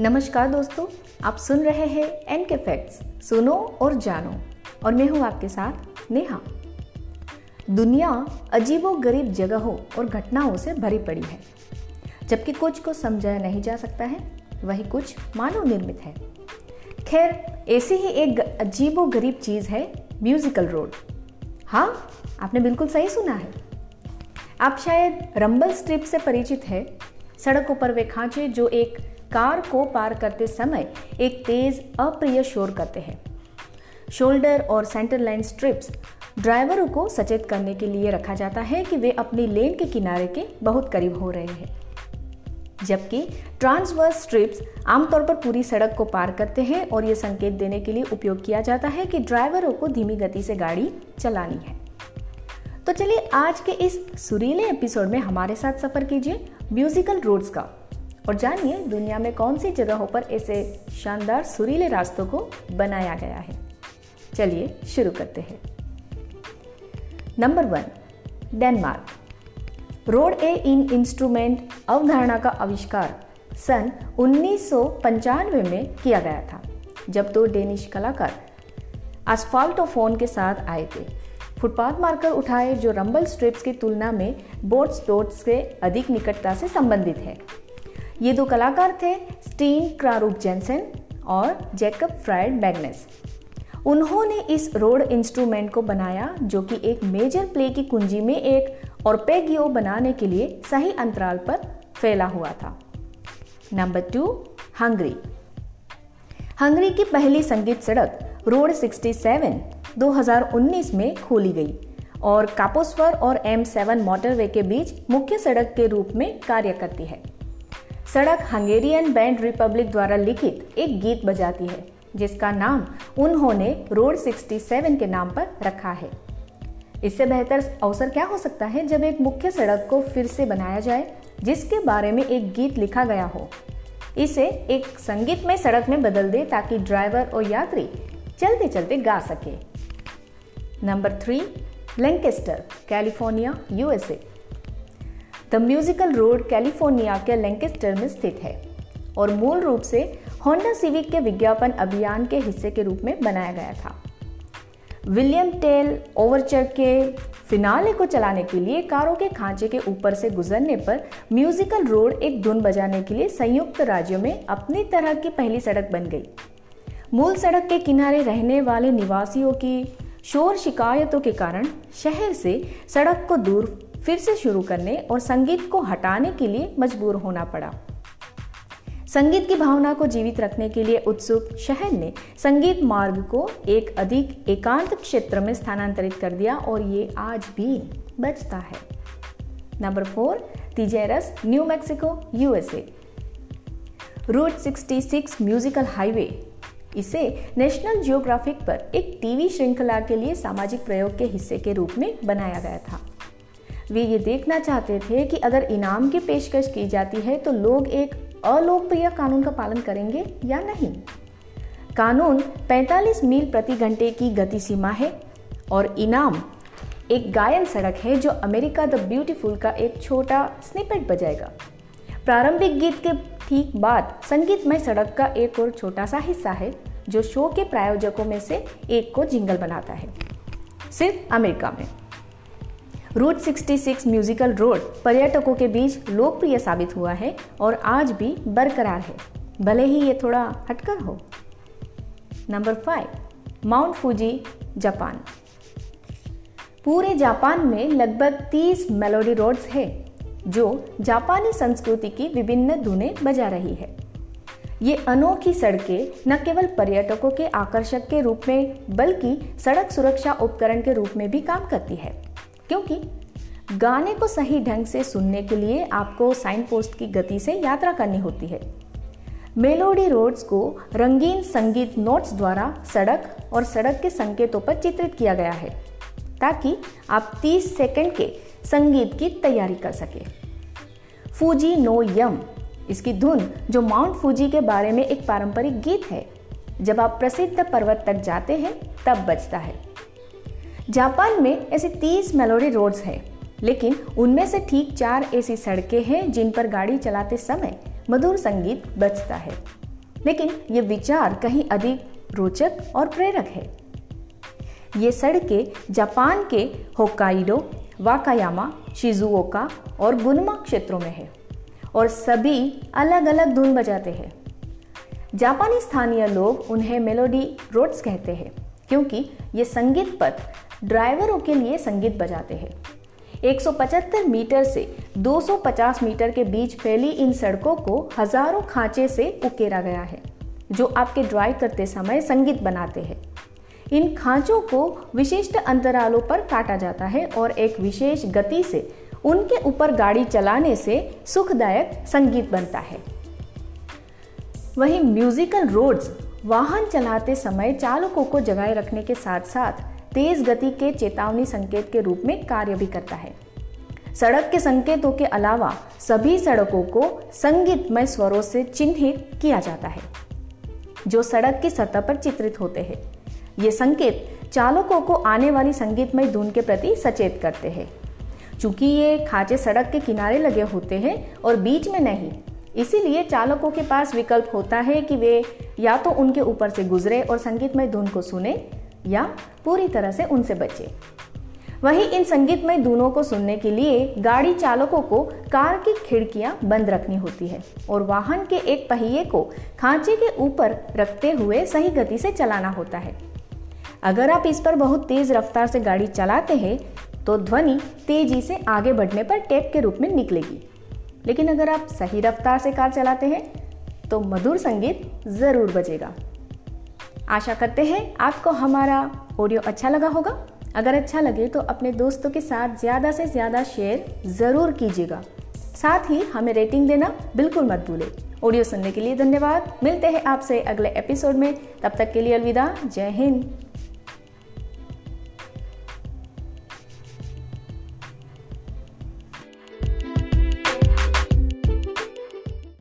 नमस्कार दोस्तों, आप सुन रहे हैं एन के फैक्ट्स सुनो और जानो। और मैं हूँ आपके साथ नेहा। दुनिया अजीबो गरीब जगहों और घटनाओं से भरी पड़ी है। जबकि कुछ को समझाया नहीं जा सकता है, वही कुछ मानव निर्मित है। खैर, ऐसी ही एक अजीबो गरीब चीज़ है म्यूजिकल रोड। हाँ आपने बिल्कुल सही सुना है। आप शायद रंबल स्ट्रिप से परिचित है। सड़कों पर वे खांचे जो एक कार को पार करते समय एक तेज, अप्रिय शोर करते हैं। शोल्डर और सेंटर लाइन स्ट्रिप्स ड्राइवरों को सचेत करने के लिए रखा जाता है कि वे अपनी लेन के किनारे के बहुत करीब हो रहे हैं। जबकि ट्रांसवर्स स्ट्रिप्स आमतौर पर पूरी सड़क को पार करते हैं और ये संकेत देने के लिए उपयोग किया जाता है कि ड्राइवरों को धीमी गति से गाड़ी चलानी है। तो चलिए आज के इस सुरीले एपिसोड में हमारे साथ सफ़र कीजिए। म्यूजिकल रोड्स का और जानिए दुनिया में कौन सी जगहों पर ऐसे शानदार सुरीले रास्तों को बनाया गया है। चलिए शुरू करते हैं। Number one, Denmark. Road a in instrument अवधारणा का आविष्कार सन उन्नीस में किया गया था, जब दो तो डेनिश कलाकार आसफाल्टोफोन के साथ आए थे। फुटपाथ मार्कर उठाए जो रंबल स्ट्रिप्स की तुलना में बोट स्टोट्स से अधिक निकटता से संबंधित है। ये दो कलाकार थे, स्टीन क्रारूप जेंसन और जैकब फ्राइड मैग्नेस। उन्होंने इस रोड इंस्ट्रूमेंट को बनाया जो कि एक मेजर प्ले की कुंजी में एक और पेगियो बनाने के लिए सही अंतराल पर फैला हुआ था। नंबर टू हंगरी हंगरी की पहली संगीत सड़क रोड 67 2019 में खोली गई और कापोस्वर और M7 मोटरवे के बीच मुख्य सड़क के रूप में कार्य करती है। सड़क हंगेरियन बैंड रिपब्लिक द्वारा लिखित एक गीत बजाती है, जिसका नाम उन्होंने रोड 67 के नाम पर रखा है। इससे बेहतर अवसर क्या हो सकता है जब एक मुख्य सड़क को फिर से बनाया जाए, जिसके बारे में एक गीत लिखा गया हो? इसे एक संगीत में सड़क में बदल दे ताकि ड्राइवर और यात्री चलते चलते गा सके। Number three, Lancaster, California, USA. The musical road California के लैंकेस्टर में स्थित है और मूल रूप से होंडा सिविक के विज्ञापन अभियान के हिस्से के रूप में बनाया गया था। विलियम टेल ओवरचर के फिनाले को चलाने के लिए कारों के खांचे के ऊपर से गुजरने पर म्यूजिकल रोड एक धुन बजाने के लिए संयुक्त राज्यों में अपनी तरह की पहली सड़क बन गई। मूल सड़क के किनारे रहने वाले निवासियों की शोर शिकायतों के कारण शहर से सड़क को दूर फिर से शुरू करने और संगीत को हटाने के लिए मजबूर होना पड़ा। संगीत की भावना को जीवित रखने के लिए उत्सुक शहर ने संगीत मार्ग को एक अधिक एकांत क्षेत्र में स्थानांतरित कर दिया और ये आज भी बचता है। Number four Tijeras New Mexico, USA. Route 66 musical highway. इसे नेशनल जियोग्राफिक पर एक टीवी श्रृंखला के लिए सामाजिक प्रयोग के हिस्से के रूप में बनाया गया था। वे ये देखना चाहते थे कि अगर इनाम की पेशकश की जाती है तो लोग एक अलोकप्रिय कानून का पालन करेंगे या नहीं? कानून 45 मील प्रति घंटे की गति सीमा है और इनाम एक गायन सड़क है जो अमेरिका द ब्यूटीफुल का एक छोटा स्निपेट बजाएगा। प्रारंभिक गीत के ठीक बाद संगीतमय सड़क का एक और छोटा सा हिस्सा है, जो शो के प्रायोजकों में से एक को जिंगल बनाता है। सिर्फ़ अमेरिका में। रूट 66 म्यूजिकल रोड पर्यटकों के बीच लोकप्रिय साबित हुआ है और आज भी बरकरार है। भले ही ये थोड़ा हटकर हो। Number five, Mount Fuji, Japan. पूरे जापान में लगभग 30 मेलोडी रोड्स है। जो जापानी संस्कृति की विभिन्न धुनें बजा रही है। ये अनोखी सड़कें न केवल पर्यटकों के आकर्षक के रूप में, बल्कि सड़क सुरक्षा उपकरण के रूप में भी काम करती है। क्योंकि गाने को सही ढंग से सुनने के लिए आपको साइन पोस्ट की गति से यात्रा करनी होती है। मेलोडी रोड्स को रंगीन संगीत नोट्स द्वारा सड़क और सड़क के संकेतों पर चित्रित किया गया है, ताकि आप 30 सेकंड के संगीत की तैयारी कर सके। फूजी नो यम, इसकी धुन जो माउंट फूजी के बारे में एक पारंपरिक गीत है। जब आप प्रसिद्ध पर्वत तक जाते हैं, तब बजता है। जापान में ऐसे 30 मेलोडी रोड्स हैं, लेकिन उनमें से ठीक चार ऐसी सड़कें हैं जिन पर गाड़ी चलाते समय मधुर संगीत बजता है। लेकिन ये विचार कहीं अधिक रोचक और प्रेरक है। ये सड़कें जापान के होकाइडो वाकायामा, शिजुओका और गुनमा क्षेत्रों में है और सभी अलग अलग धुन बजाते हैं। जापानी स्थानीय लोग उन्हें मेलोडी रोड्स कहते हैं क्योंकि ये संगीत पथ ड्राइवरों के लिए संगीत बजाते हैं। 175 मीटर से 250 मीटर के बीच फैली इन सड़कों को हज़ारों खांचे से उकेरा गया है, जो आपके ड्राइव करते समय संगीत बनाते हैं। इन खांचों को विशिष्ट अंतरालों पर काटा जाता है और एक विशेष गति से उनके ऊपर गाड़ी चलाने से सुखदायक संगीत बनता है। वहीं म्यूजिकल रोड्स, वाहन चलाते समय चालकों को जगाए रखने के साथ साथ तेज गति के चेतावनी संकेत के रूप में कार्य भी करता है। सड़क के संकेतों के अलावा सभी सड़कों को संगीतमय स्वरों से चिन्हित किया जाता है, जो सड़क की सतह पर चित्रित होते हैं। ये संकेत चालकों को आने वाली संगीतमय धुन के प्रति सचेत करते हैं। चूँकि ये खाचे सड़क के किनारे लगे होते हैं और बीच में नहीं, इसीलिए चालकों के पास विकल्प होता है कि वे या तो उनके ऊपर से गुजरे और संगीतमय धुन को सुने या पूरी तरह से उनसे बचे। वहीं इन संगीतमय धुनों को सुनने के लिए गाड़ी चालकों को कार की खिड़कियाँ बंद रखनी होती है और वाहन के एक पहिए को खांचे के ऊपर रखते हुए सही गति से चलाना होता है। अगर आप इस पर बहुत तेज रफ्तार से गाड़ी चलाते हैं तो ध्वनि तेज़ी से आगे बढ़ने पर टेप के रूप में निकलेगी। लेकिन अगर आप सही रफ्तार से कार चलाते हैं तो मधुर संगीत ज़रूर बजेगा। आशा करते हैं आपको हमारा ऑडियो अच्छा लगा होगा। अगर अच्छा लगे तो अपने दोस्तों के साथ ज़्यादा से ज़्यादा शेयर ज़रूर कीजिएगा। साथ ही हमें रेटिंग देना बिल्कुल मत भूलें। ऑडियो सुनने के लिए धन्यवाद। मिलते हैं आपसे अगले एपिसोड में। तब तक के लिए अलविदा। जय हिंद।